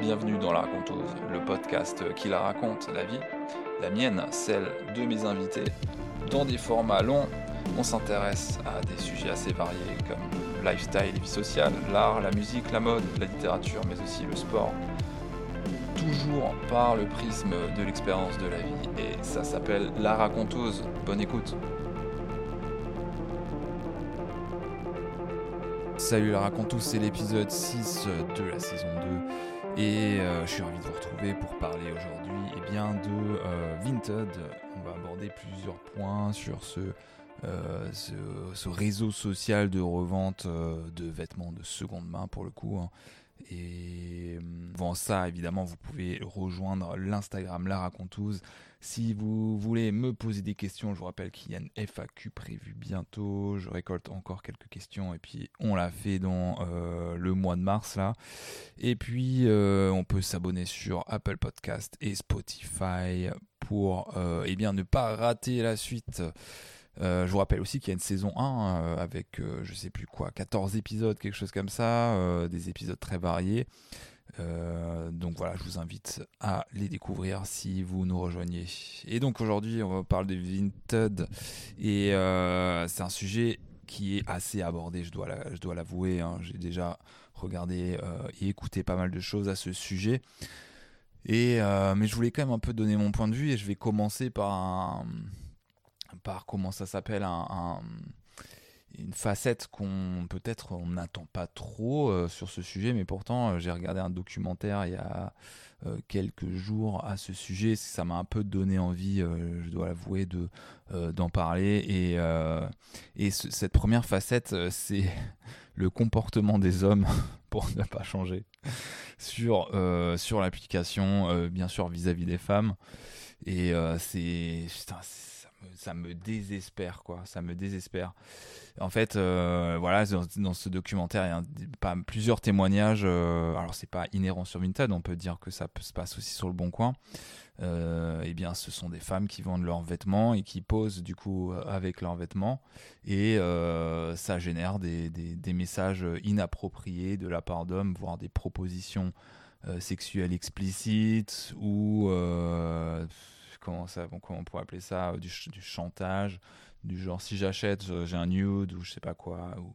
Bienvenue dans La Raconteuse, le podcast qui la raconte, la vie, la mienne, celle de mes invités. Dans des formats longs, on s'intéresse à des sujets assez variés comme le lifestyle vie sociale, l'art, la musique, la mode, la littérature, mais aussi le sport. Toujours par le prisme de l'expérience de la vie, et ça s'appelle La Raconteuse. Bonne écoute! Salut la raconteuse, c'est l'épisode 6 de la saison 2 et euh, je suis ravi de vous retrouver pour parler aujourd'hui eh bien, de euh, Vinted. On va aborder plusieurs points sur ce, euh, réseau social de revente de vêtements de seconde main pour le coup. Hein. Et avant ça, évidemment, vous pouvez rejoindre l'Instagram La Raconteuse si vous voulez me poser des questions, je vous rappelle qu'il y a une FAQ prévue bientôt. Je récolte encore quelques questions et puis on l'a fait dans euh, le mois de mars là. Et puis euh, on peut s'abonner sur Apple Podcast et Spotify pour euh, eh bien, ne pas rater la suite. Je vous rappelle aussi qu'il y a une saison 1 avec je sais plus quoi, 14 épisodes, quelque chose comme ça, des épisodes très variés. Euh, donc voilà, je vous invite à les découvrir si vous nous rejoignez. Et donc aujourd'hui, on va parler de Vinted. Et euh, c'est un sujet qui est assez abordé, je dois, l'avouer. Hein. J'ai déjà regardé euh, et écouté pas mal de choses à ce sujet. Et, mais je voulais quand même un peu donner mon point de vue et je vais commencer par par comment ça s'appelle un une facette qu'on peut-être on n'attend pas trop euh, sur ce sujet, mais pourtant euh, j'ai regardé un documentaire il y a euh, quelques jours à ce sujet, ça m'a un peu donné envie, je dois l'avouer, de d'en parler. Et, et cette première facette, c'est le comportement des hommes pour ne pas changer sur sur l'application, bien sûr vis-à-vis des femmes. Et c'est ça me désespère, quoi. Ça me désespère. En fait, euh, voilà, dans, ce documentaire, il y a pas, plusieurs témoignages. Euh, alors, c'est pas inhérent sur Vinted, on peut dire que ça se passe aussi sur le Bon Coin. Euh, eh bien, ce sont des femmes qui vendent leurs vêtements et qui posent du coup avec leurs vêtements, et ça génère des, des, messages inappropriés de la part d'hommes, voire des propositions sexuelles explicites ou comment, ça, comment on pourrait appeler ça, du, chantage, du genre si j'achète, j'ai un nude ou je sais pas quoi. Ou...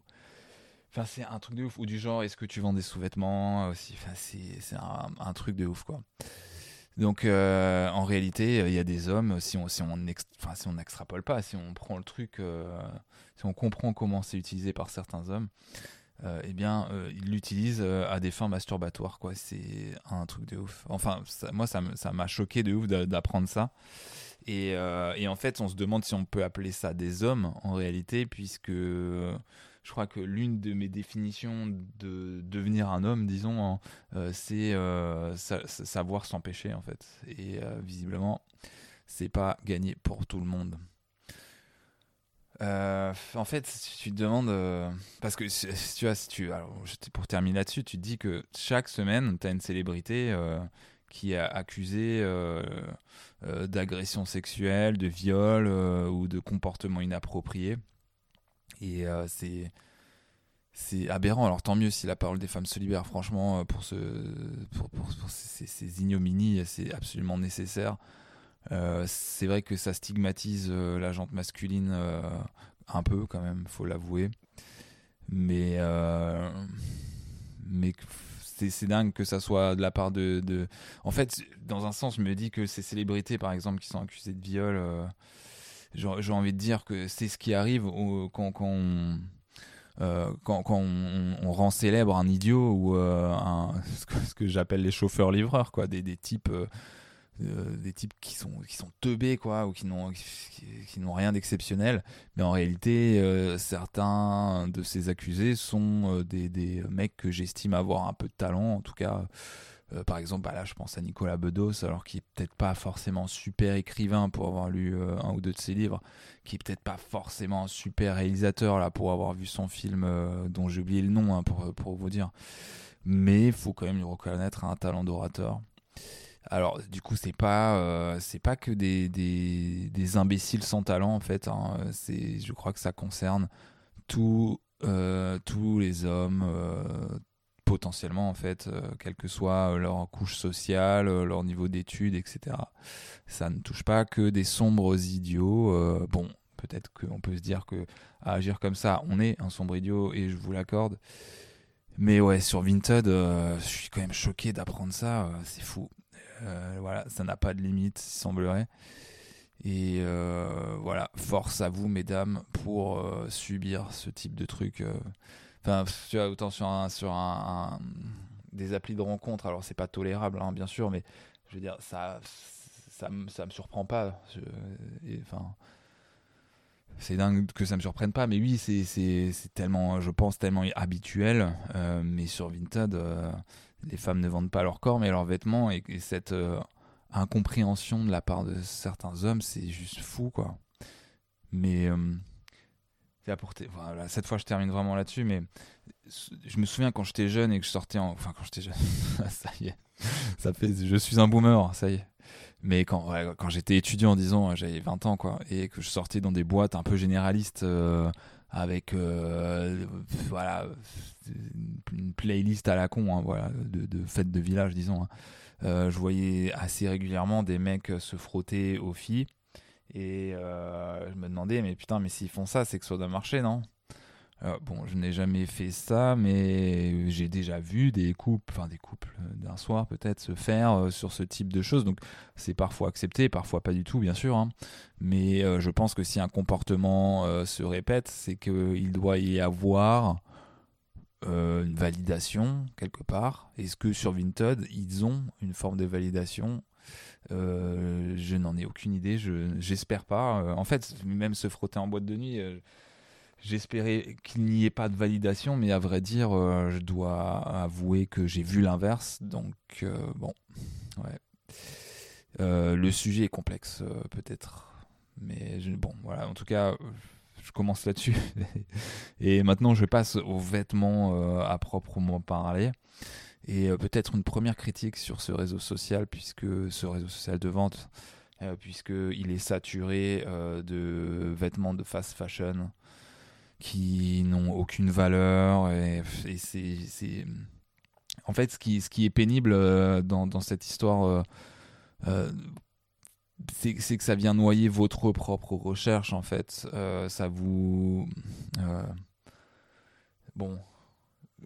Enfin, c'est un truc de ouf. Ou du genre, est-ce que tu vends des sous-vêtements aussi? Enfin, c'est un, un, truc de ouf, quoi. Donc, euh, en réalité, il y a des hommes, si on si on, enfin, si n'extrapole pas, si on prend le truc, euh, si on comprend comment c'est utilisé par certains hommes, euh, eh bien, euh, ils l'utilisent euh, à des fins masturbatoires, quoi. C'est un truc de ouf. Enfin, moi, ça m'a choqué de ouf d'apprendre ça. Et, et, en fait, on se demande si on peut appeler ça des hommes en réalité, puisque je crois que l'une de mes définitions de devenir un homme, disons, c'est savoir s'empêcher, en fait. Et visiblement, c'est pas gagné pour tout le monde. Euh, en fait, tu te demandes. Euh, parce que si, tu vois, si tu, alors, pour terminer là-dessus, tu te dis que chaque semaine, tu as une célébrité euh, qui est accusée d'agression sexuelle, de viol ou de comportement inapproprié. Et c'est. C'est aberrant. Alors tant mieux si la parole des femmes se libère. Franchement, pour, ce, pour, pour, ces ignominies, c'est absolument nécessaire. Euh, c'est vrai que ça stigmatise euh, la jante masculine euh, un peu quand même, faut l'avouer. Mais, mais c'est dingue que ça soit de la part de, de, En fait, dans un sens, je me dis que ces célébrités, par exemple, qui sont accusées de viol, j'ai envie de dire que c'est ce qui arrive quand, quand on... quand, on, rend célèbre un idiot ou ce que, j'appelle les chauffeurs-livreurs, quoi, des, des types euh, des types qui sont qui sont teubés quoi ou qui n'ont qui, n'ont rien d'exceptionnel. Mais en réalité euh, certains de ces accusés sont euh, des, des, mecs que j'estime avoir un peu de talent en tout cas. Par exemple bah là je pense à Nicolas Bedos alors qui est peut-être pas forcément super écrivain pour avoir lu un ou deux de ses livres qui est peut-être pas forcément super réalisateur là pour avoir vu son film dont j'ai oublié le nom hein, pour, pour vous dire. Mais il faut quand même lui reconnaître un talent d'orateur alors, du coup, c'est pas, euh, pas que des, imbéciles sans talent, en fait. Hein. Je crois que ça concerne euh, tous les hommes, potentiellement en fait, quelle que soit leur couche sociale, leur niveau d'études, etc. Ça ne touche pas que des sombres idiots. bon, peut-être qu'on peut se dire que agir comme ça, on est un sombre idiot et je vous l'accorde. Mais ouais, sur Vinted, je suis quand même choqué d'apprendre ça. c'est fou. Voilà, ça n'a pas de limite, il semblerait. Et euh, voilà, force à vous, mesdames, pour euh, subir ce type de truc. Euh. Enfin, autant sur, un, sur un, des applis de rencontre, alors c'est pas tolérable, hein, bien sûr, mais je veux dire, ça, ça, ça me surprend pas. Enfin, c'est dingue que ça me surprenne pas, mais oui, c'est tellement, je pense, tellement habituel. mais sur Vinted, les femmes ne vendent pas leur corps, mais leurs vêtements, et, et cette incompréhension de la part de certains hommes, c'est juste fou, quoi. Mais euh, voilà, cette fois, je termine vraiment là-dessus, mais je me souviens quand j'étais jeune et que je sortais en. Enfin, quand j'étais jeune, ça y est, ça fait. Je suis un boomer, ça y est. Mais quand, quand j'étais étudiant, disons, j'avais 20 ans, quoi, et que je sortais dans des boîtes un peu généralistes. Euh, avec euh, voilà une playlist à la con hein, voilà de, fêtes de village disons hein. Euh, je voyais assez régulièrement des mecs se frotter aux filles. Et euh, je me demandais, mais putain, mais s'ils font ça, c'est que ça doit marcher, non? Euh, bon, je n'ai jamais fait ça, mais j'ai déjà vu des couples, enfin des couples d'un soir peut-être se faire sur ce type de choses. Donc c'est parfois accepté, parfois pas du tout, bien sûr. Hein. Mais je pense que si un comportement se répète, c'est qu'il doit y avoir euh, une validation quelque part Est-ce que sur Vinted, ils ont une forme de validation? Euh, Je n'en ai aucune idée, j'espère pas. Euh, en fait, même se frotter en boîte de nuit, j'espérais qu'il n'y ait pas de validation, mais à vrai dire, je dois avouer que j'ai vu l'inverse. Donc, bon, ouais. le sujet est complexe, peut-être. Mais bon, voilà, en tout cas je commence là-dessus. et maintenant, je passe aux vêtements euh, à proprement parler. Et euh, peut-être une première critique sur ce réseau social, puisque ce réseau social de vente, euh, puisqu'il est saturé de vêtements de fast fashion qui n'ont aucune valeur. Et. En fait, ce qui, ce qui est pénible dans, dans cette histoire c'est que ça vient noyer votre propre recherche en fait. Euh, ça vous. Euh, bon,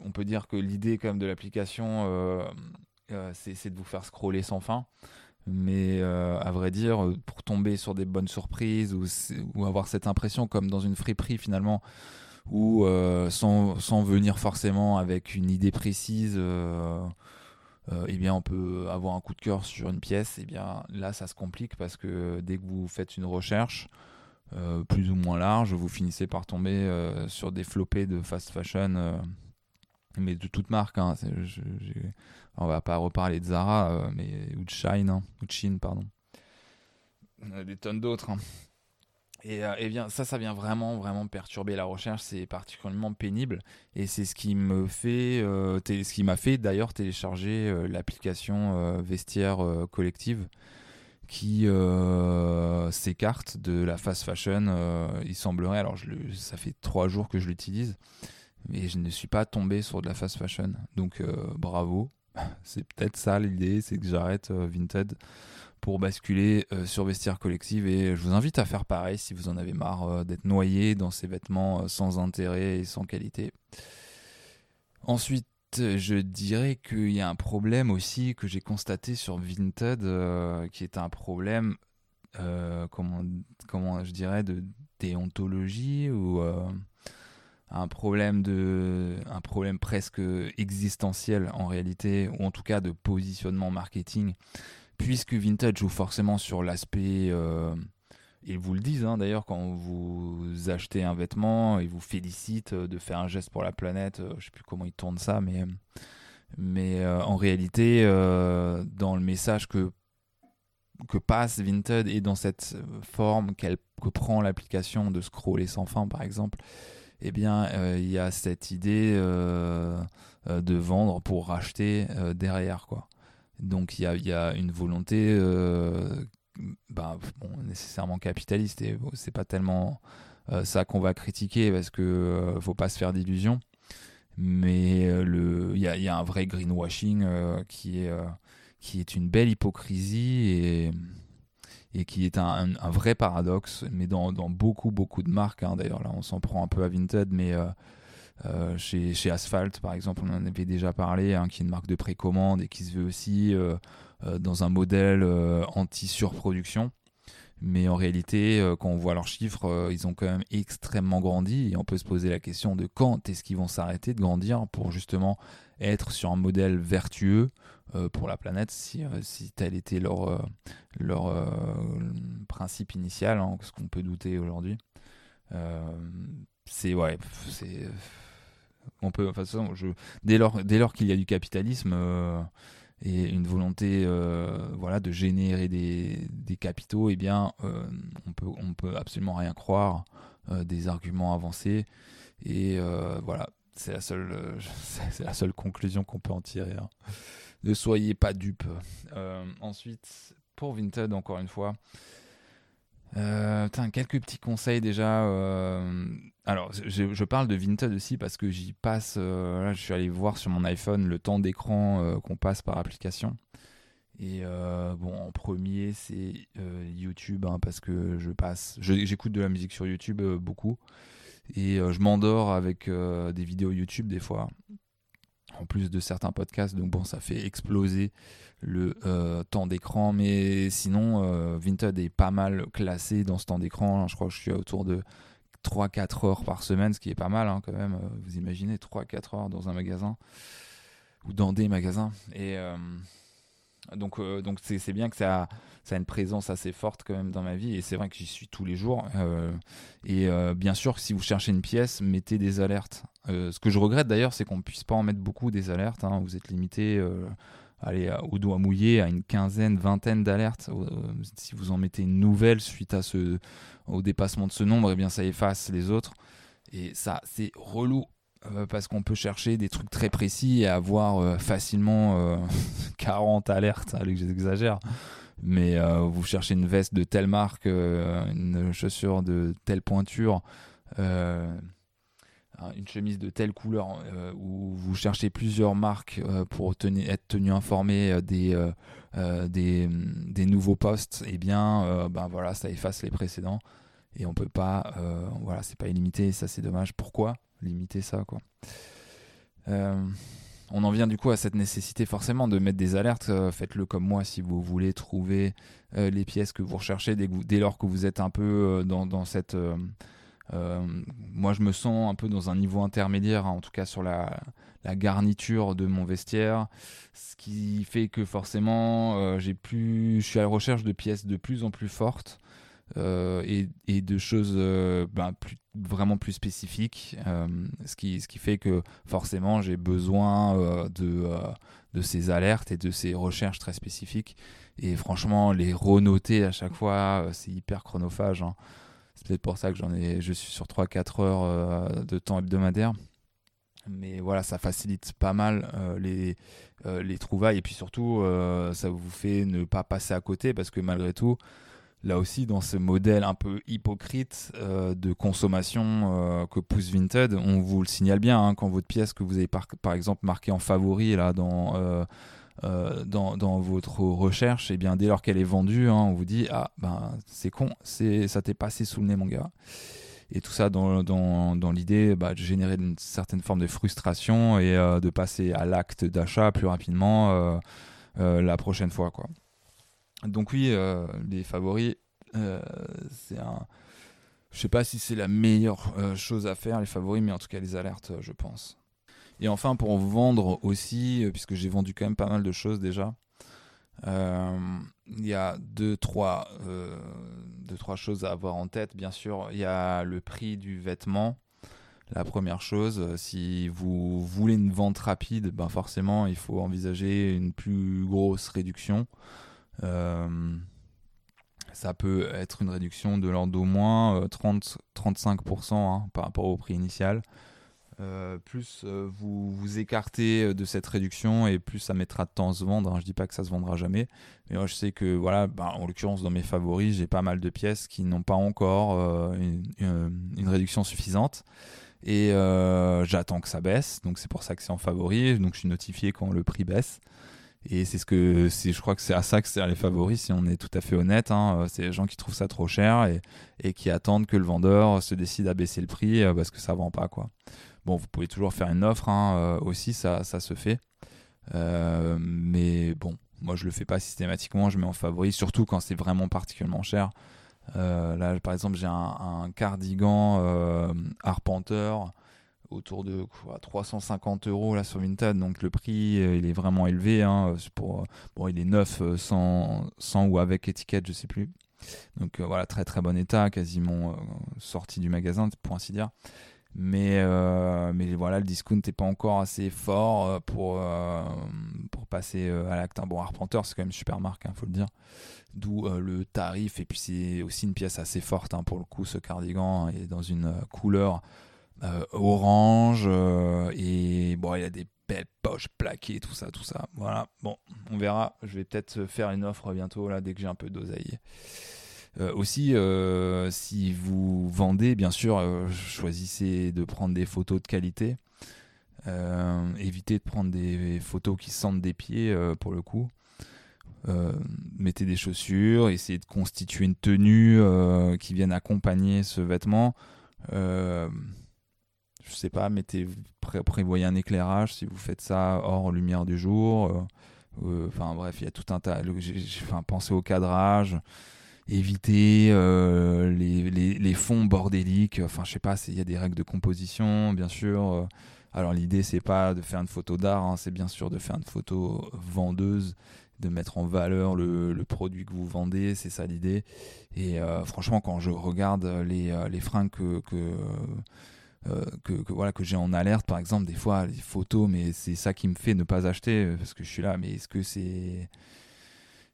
on peut dire que l'idée de l'application, euh, c'est de vous faire scroller sans fin. Mais à vrai dire, pour tomber sur des bonnes surprises ou, avoir cette impression comme dans une friperie finalement, ou sans, sans, venir forcément avec une idée précise euh, eh bien on peut avoir un coup de cœur sur une pièce, et eh bien là ça se complique parce que dès que vous faites une recherche euh, plus ou moins large, vous finissez par tomber euh, sur des flopés de fast fashion, mais de toute marque. Hein, on va pas reparler de Zara, mais ou de Shine, hein, ou de pardon. Des tonnes d'autres. Hein. Et, euh, bien ça, ça vient vraiment, vraiment perturber la recherche. C'est particulièrement pénible. Et c'est ce qui me fait, euh, ce qui m'a fait d'ailleurs télécharger euh, l'application Vestiaire Collective qui s'écarte de la fast fashion. il semblerait, alors je ça fait trois jours que je l'utilise, mais je ne suis pas tombé sur de la fast fashion. Donc bravo. C'est peut-être ça l'idée, c'est que j'arrête Vinted pour basculer euh, sur Vestiaire Collective et je vous invite à faire pareil si vous en avez marre euh, d'être noyé dans ces vêtements euh, sans intérêt et sans qualité. Ensuite, je dirais qu'il y a un problème aussi que j'ai constaté sur Vinted qui est un problème, comment, comment je dirais, de déontologie ou un problème de un problème presque existentiel en réalité ou en tout cas de positionnement marketing puisque Vintage joue forcément sur l'aspect, euh, ils vous le disent hein, d'ailleurs quand vous achetez un vêtement, ils vous félicitent de faire un geste pour la planète, euh, je sais plus comment ils tournent ça, mais, mais euh, en réalité, dans le message que, que passe Vinted et dans cette forme qu'elle, que prend l'application de scroller sans fin par exemple, eh bien il y a cette idée de vendre pour racheter derrière quoi. Donc il y a, une volonté euh, bah, nécessairement capitaliste et c'est pas tellement euh, ça qu'on va critiquer parce que euh, faut pas se faire d'illusions. mais il y, a un vrai greenwashing qui est une belle hypocrisie et qui est un, vrai paradoxe, mais dans, beaucoup, beaucoup de marques. Hein. D'ailleurs, là, on s'en prend un peu à Vinted, mais euh, euh, chez, chez, Asphalt, par exemple, on en avait déjà parlé, hein, qui est une marque de précommande et qui se veut aussi euh, dans un modèle anti-surproduction. Mais en réalité, quand on voit leurs chiffres, ils ont quand même extrêmement grandi et on peut se poser la question de quand est-ce qu'ils vont s'arrêter de grandir pour justement être sur un modèle vertueux euh, pour la planète si, euh, si tel était leur, euh, leur principe initial, hein, ce qu'on peut douter aujourd'hui. c'est ouais, c'est on peut, enfin, je, dès lors, dès lors qu'il y a du capitalisme et une volonté voilà de générer des, des capitaux, eh bien on peut on peut absolument rien croire des arguments avancés et voilà c'est la seule c'est la seule conclusion qu'on peut en tirer. Hein ne soyez pas dupes. Euh, ensuite, pour Vinted, encore une fois, euh, quelques petits conseils déjà. Euh, alors, je, parle de Vinted aussi parce que j'y passe. là, je suis allé voir sur mon iPhone le temps d'écran qu'on passe par application. Et bon, en premier, c'est YouTube hein, parce que je passe. J'écoute de la musique sur YouTube beaucoup et je m'endors avec des vidéos YouTube des fois en plus de certains podcasts. Donc bon, ça fait exploser le euh, temps d'écran. Mais sinon, euh, Vinted est pas mal classé dans ce temps d'écran. Je crois que je suis autour de 3-4 heures par semaine, ce qui est pas mal hein, quand même. Euh, vous imaginez 3-4 heures dans un magasin ou dans des magasins. Et donc donc c'est bien que ça, a une présence assez forte quand même dans ma vie. Et c'est vrai que j'y suis tous les jours. et bien sûr, si vous cherchez une pièce, mettez des alertes. Euh, ce que je regrette d'ailleurs, c'est qu'on ne puisse pas en mettre beaucoup des alertes. Hein. Vous êtes limité euh, allez, au doigt mouillé à une quinzaine, vingtaine d'alertes. Euh, si vous en mettez une nouvelle suite au dépassement de ce nombre, eh bien ça efface les autres. Et ça, c'est relou. Parce qu'on peut chercher des trucs très précis et avoir facilement 40 alertes, allez que j'exagère, mais vous cherchez une veste de telle marque, une chaussure de telle pointure, une chemise de telle couleur euh, ou vous cherchez plusieurs marques euh, pour être tenu informé euh, des, des, des, nouveaux postes, et eh bien, ben voilà, ça efface les précédents. Et on peut pas, voilà, c'est pas illimité, ça c'est dommage. Pourquoi? Limiter ça, quoi on en vient du coup à cette nécessité forcément de mettre des alertes. Faites-le comme moi si vous voulez trouver les pièces que vous recherchez dès, lors que vous êtes un peu dans, cette euh, moi, je me sens un peu dans un niveau intermédiaire, hein, en tout cas sur la, garniture de mon vestiaire, ce qui fait que forcément, euh, j'ai je suis à la recherche de pièces de plus en plus fortes. Euh, et, de choses ben, plus, vraiment plus spécifiques, ce, qui, ce qui fait que forcément j'ai besoin de, ces alertes et de ces recherches très spécifiques. Et franchement, les renoter à chaque fois, c'est hyper chronophage. Hein. C'est peut-être pour ça que j'en ai, je suis sur 3-4 heures euh, de temps hebdomadaire. Mais voilà, ça facilite pas mal euh, les, euh, les trouvailles. Et puis surtout, ça vous fait ne pas passer à côté parce que malgré tout, là aussi, dans ce modèle un peu hypocrite de consommation que pousse Vinted, on vous le signale bien hein, quand votre pièce que vous avez par, exemple marquée en favori euh, dans, votre recherche, eh bien dès lors qu'elle est vendue, hein, on vous dit ah ben c'est con, c'est ça t'est passé sous le nez mon gars. Et tout ça dans, dans, dans l'idée bah, de générer une certaine forme de frustration et euh, de passer à l'acte d'achat plus rapidement euh, la prochaine fois quoi. Donc oui, les favoris, c'est un je sais pas si c'est la meilleure chose à faire, les favoris, mais en tout cas les alertes, je pense. Et enfin, pour vendre aussi, euh, puisque j'ai vendu quand même pas mal de choses déjà, euh, il y a deux trois, euh, deux, trois choses à avoir en tête. Bien sûr, il y a le prix du vêtement. La première chose, si vous voulez une vente rapide, ben forcément, il faut envisager une plus grosse réduction. Ça peut être une réduction de l'ordre d'au moins 30-35% hein, par rapport au prix initial. Euh, plus euh, vous vous écartez euh, de cette réduction et plus ça mettra de temps à se vendre. Je dis pas que ça se vendra jamais, mais moi je sais que voilà, bah, en l'occurrence dans mes favoris, j'ai pas mal de pièces qui n'ont pas encore une, réduction suffisante. Et j'attends que ça baisse, donc c'est pour ça que c'est en favori. Donc je suis notifié quand le prix baisse. Et c'est ce que je crois que c'est à ça que c'est les favoris, si on est tout à fait honnête. Hein. C'est les gens qui trouvent ça trop cher et, qui attendent que le vendeur se décide à baisser le prix parce que ça vend pas, quoi. Bon, vous pouvez toujours faire une offre hein, aussi, ça, se fait. mais bon, moi, je le fais pas systématiquement, je mets en favori, surtout quand c'est vraiment particulièrement cher. Euh, là, par exemple, j'ai un, cardigan euh, Arpenteur autour de 350 euros là sur Vinted, donc le prix euh, il est vraiment élevé. Hein, pour, bon, il est neuf sans, sans ou avec étiquette, je sais plus. Donc voilà, très très bon état, quasiment sorti du magasin pour ainsi dire. Mais, euh, mais voilà, le discount n'est pas encore assez fort euh, pour, euh, pour passer à l'acte. Bon, Arpenteur, c'est quand même une super marque, hein, faut le dire. D'où le tarif. Et puis, c'est aussi une pièce assez forte hein, pour le coup. Ce cardigan est dans une couleur orange. et bon, il y a des belles poches plaquées, tout ça, tout ça. Voilà, bon, on verra. Je vais peut-être faire une offre bientôt, là, dès que j'ai un peu d'oseille. Euh, aussi, euh, si vous vendez, bien sûr, euh, choisissez de prendre des photos de qualité. évitez de prendre des photos qui sentent des pieds pour le coup. mettez des chaussures, essayez de constituer une tenue qui vienne accompagner ce vêtement. Je sais pas, mettez, prévoyez un éclairage si vous faites ça hors lumière du jour. Enfin bref, il y a tout un tas. Enfin, pensez au cadrage éviter euh, les, les, fonds bordéliques. Enfin, je sais pas, il y a des règles de composition, bien sûr. Euh. Alors, l'idée, c'est pas de faire une photo d'art, hein, c'est bien sûr de faire une photo vendeuse, de mettre en valeur le, produit que vous vendez, c'est ça l'idée. Et euh, franchement, quand je regarde les, les fringues que que, que, voilà que j'ai en alerte par exemple des fois les photos mais c'est ça qui me fait ne pas acheter parce que je suis là mais est-ce que c'est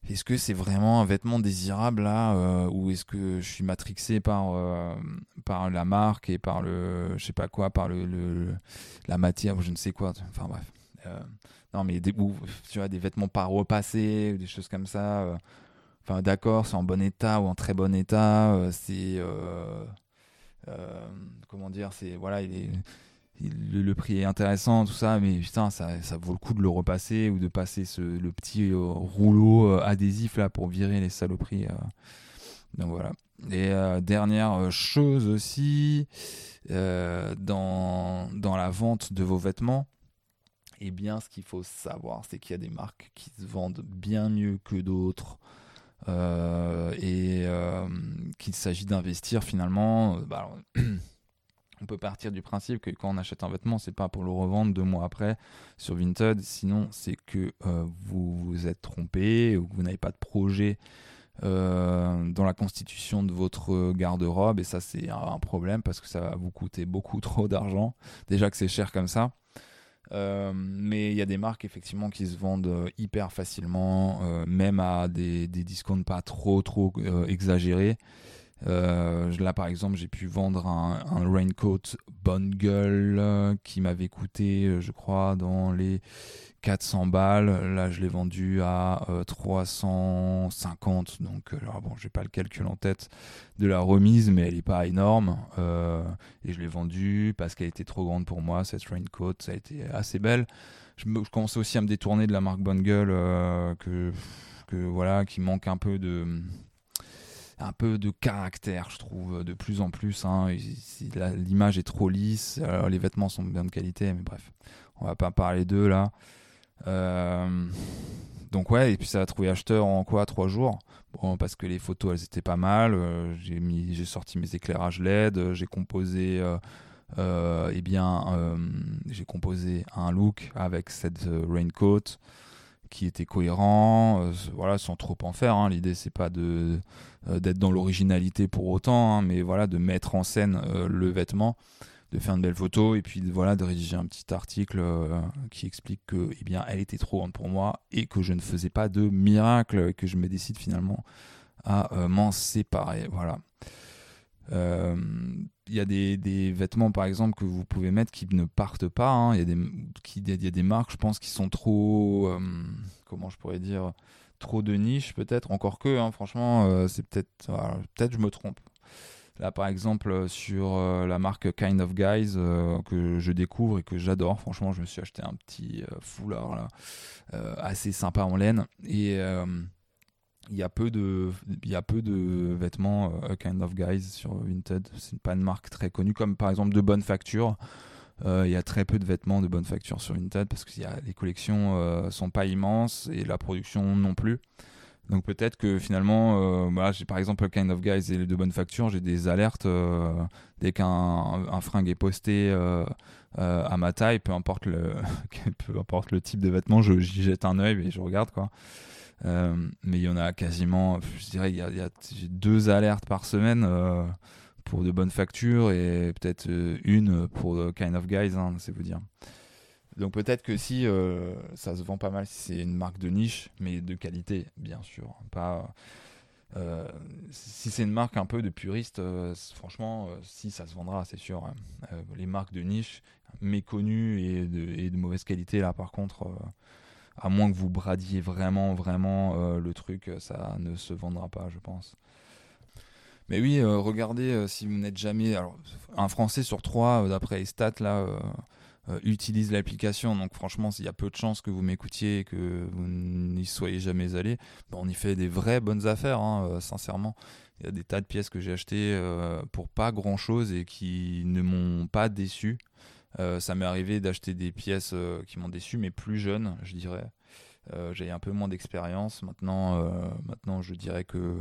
est-ce que c'est vraiment un vêtement désirable là euh, ou est-ce que je suis matrixé par euh, par la marque et par le je sais pas quoi par le, la matière ou je ne sais quoi enfin bref. Euh, non mais des tu vois des vêtements pas repassés des choses comme ça enfin d'accord c'est en bon état ou en très bon état c'est comment dire c'est voilà le, prix est intéressant, tout ça, mais putain, ça, vaut le coup de le repasser ou de passer ce, le petit euh, rouleau euh, adhésif là pour virer les saloperies. Euh. Donc voilà. Et dernière chose aussi, dans, dans la vente de vos vêtements, eh bien, ce qu'il faut savoir, c'est qu'il y a des marques qui se vendent bien mieux que d'autres. Et qu'il s'agit d'investir finalement. Bah, on peut partir du principe que quand on achète un vêtement, c'est pas pour le revendre deux mois après sur Vinted. Sinon, c'est que euh, vous vous êtes trompé ou que vous n'avez pas de projet euh, dans la constitution de votre garde-robe. Et ça, c'est un problème parce que ça va vous coûter beaucoup trop d'argent. Déjà que c'est cher comme ça. Euh, mais il y a des marques effectivement qui se vendent hyper facilement, même à des, des discounts pas trop trop exagérés. Euh, là, par exemple, j'ai pu vendre un, raincoat bonne gueule euh, qui m'avait coûté, euh, je crois, dans les 400 balles. Là, je l'ai vendu à 350. Donc, alors, bon, j'ai pas le calcul en tête de la remise, mais elle est pas énorme. et je l'ai vendu parce qu'elle était trop grande pour moi. Cette raincoat, ça a été assez belle. Je, me, aussi à me détourner de la marque bonne gueule que, voilà, qui manque un peu de un peu de caractère, je trouve, de plus en plus. Hein. L'image est trop lisse, les vêtements sont bien de qualité, mais bref, on va pas parler d'eux là. Euh, donc ouais, et puis ça a trouvé acheteur en quoi Trois jours? Bon, parce que les photos, elles étaient pas mal. Euh, j'ai mis, j'ai sorti mes éclairages LED, j'ai composé... Euh, eh bien, j'ai composé un look avec cette raincoat qui était cohérent, voilà, sans trop en faire. Hein. L'idée, c'est pas de euh, d'être dans l'originalité pour autant, hein, mais voilà, de mettre en scène euh, le vêtement, de faire une belle photo et puis voilà, de rédiger un petit article euh, qui explique que eh bien, elle était trop grande pour moi et que je ne faisais pas de miracle et que je me décide finalement à m'en séparer. Voilà. Il y a des, des, vêtements par exemple que vous pouvez mettre qui ne partent pas. Hein. Il y, a des, qui, y a des marques, je pense, qui sont trop. comment je pourrais dire trop de niche peut-être encore que hein, franchement euh, c'est peut-être peut-être je me trompe Là, par exemple, sur la marque Kind of Guys que je découvre et que j'adore. Franchement, je me suis acheté un petit foulard là, assez sympa en laine et il y a peu de y a peu de vêtements Kind of Guys sur Vinted. C'est pas une marque très connue comme par exemple de bonne facture. Euh, il y a très peu de vêtements de bonne facture sur Vinted parce que les collections euh, sont pas immenses et la production non plus. Donc peut-être que finalement, euh, j'ai par exemple Kind of Guys et de bonne facture, j'ai des alertes dès qu'un un fringue est posté à ma taille, peu importe le peu importe le type de vêtement, j'y jette un œil et je regarde quoi. mais il y en a quasiment, je dirais, il y a, deux alertes par semaine pour de bonnes factures et peut-être euh, une pour euh, Kind of Guys, hein, c'est vous dire. Donc peut-être que si euh, ça se vend pas mal, si c'est une marque de niche, mais de qualité, bien sûr. Pas, si c'est une marque un peu de puriste, franchement, si ça se vendra, c'est sûr. Hein. les marques de niche méconnues et de, et de mauvaise qualité, là par contre, à moins que vous bradiez vraiment, vraiment le truc, ça ne se vendra pas, je pense. Mais oui, euh, regardez euh, si vous n'êtes jamais. Alors, un Français sur trois, euh, d'après les stats, là, utilise l'application. Donc, franchement, il y a peu de chances que vous m'écoutiez et que vous n'y soyez jamais allé. on y fait des vraies bonnes affaires, hein, sincèrement. Il y a des tas de pièces que j'ai achetées pour pas grand chose et qui ne m'ont pas déçu. ça m'est arrivé d'acheter des pièces qui m'ont déçu, mais plus jeunes, je dirais. j'ai un peu moins d'expérience. Maintenant, maintenant, je dirais que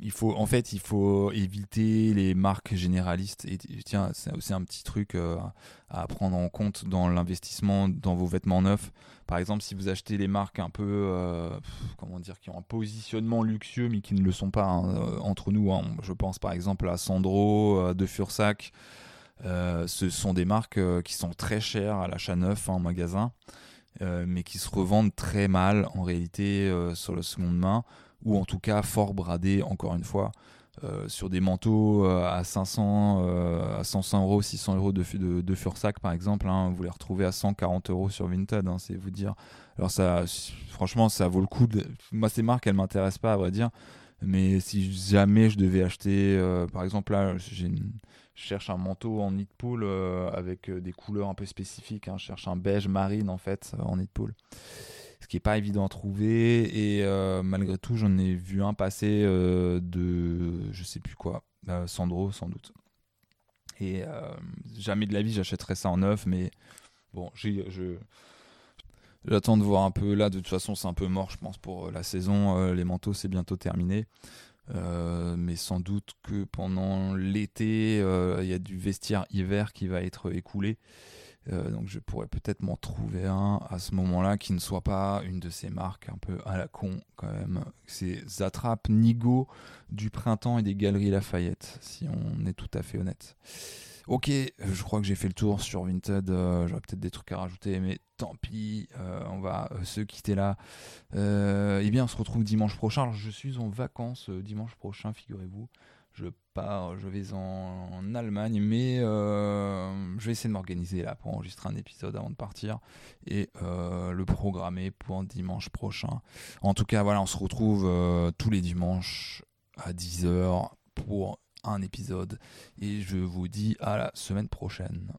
il faut en fait il faut éviter les marques généralistes. Et tiens c'est aussi un petit truc euh, à prendre en compte dans l'investissement dans vos vêtements neufs. Par exemple si vous achetez les marques un peu euh, comment dire qui ont un positionnement luxueux mais qui ne le sont pas hein, euh, entre nous hein. je pense par exemple à Sandro de Fursac. Ce sont des marques qui sont très chères à l'achat neuf hein, en magasin mais qui se revendent très mal en réalité sur le seconde main ou en tout cas fort bradé, encore une fois. Euh, sur des manteaux euh, à 500, euh, à 500 euros, 600 euros de, Fursac par exemple, hein, vous les retrouvez à 140 euros sur Vinted, hein, c'est vous dire. Alors ça, franchement, ça vaut le coup. De... Moi, ces marques, elles m'intéressent pas à vrai dire, mais si jamais je devais acheter, par exemple là, je cherche un manteau en knit pool avec des couleurs un peu spécifiques. Hein, je cherche un beige marine en fait en knit pool ce qui est pas évident à trouver. Et euh, malgré tout, j'en ai vu un passer euh, de je sais plus quoi, euh, Sandro sans doute. Et jamais de la vie j'achèterais ça en neuf, mais bon, J'attends de voir un peu là, de toute façon c'est un peu mort je pense pour la saison, les manteaux c'est bientôt terminé. mais sans doute que pendant l'été, il y a du vestiaire hiver qui va être écoulé. Euh, donc je pourrais peut-être m'en trouver un à ce moment-là qui ne soit pas une de ces marques un peu à la con quand même. C'est Zatrap Nigo du printemps et des galeries Lafayette, si on est tout à fait honnête. Ok, je crois que j'ai fait le tour sur Vinted. Euh, j'aurais peut-être des trucs à rajouter, mais tant pis. Euh, on va se quitter là. eh bien, on se retrouve dimanche prochain. Alors, je suis en vacances dimanche prochain, figurez-vous je pars, je vais en, Allemagne, mais euh, je vais essayer de m'organiser là pour enregistrer un épisode avant de partir et euh, le programmer pour dimanche prochain. En tout cas, voilà, on se retrouve euh, tous les dimanches à 10h pour un épisode et je vous dis à la semaine prochaine.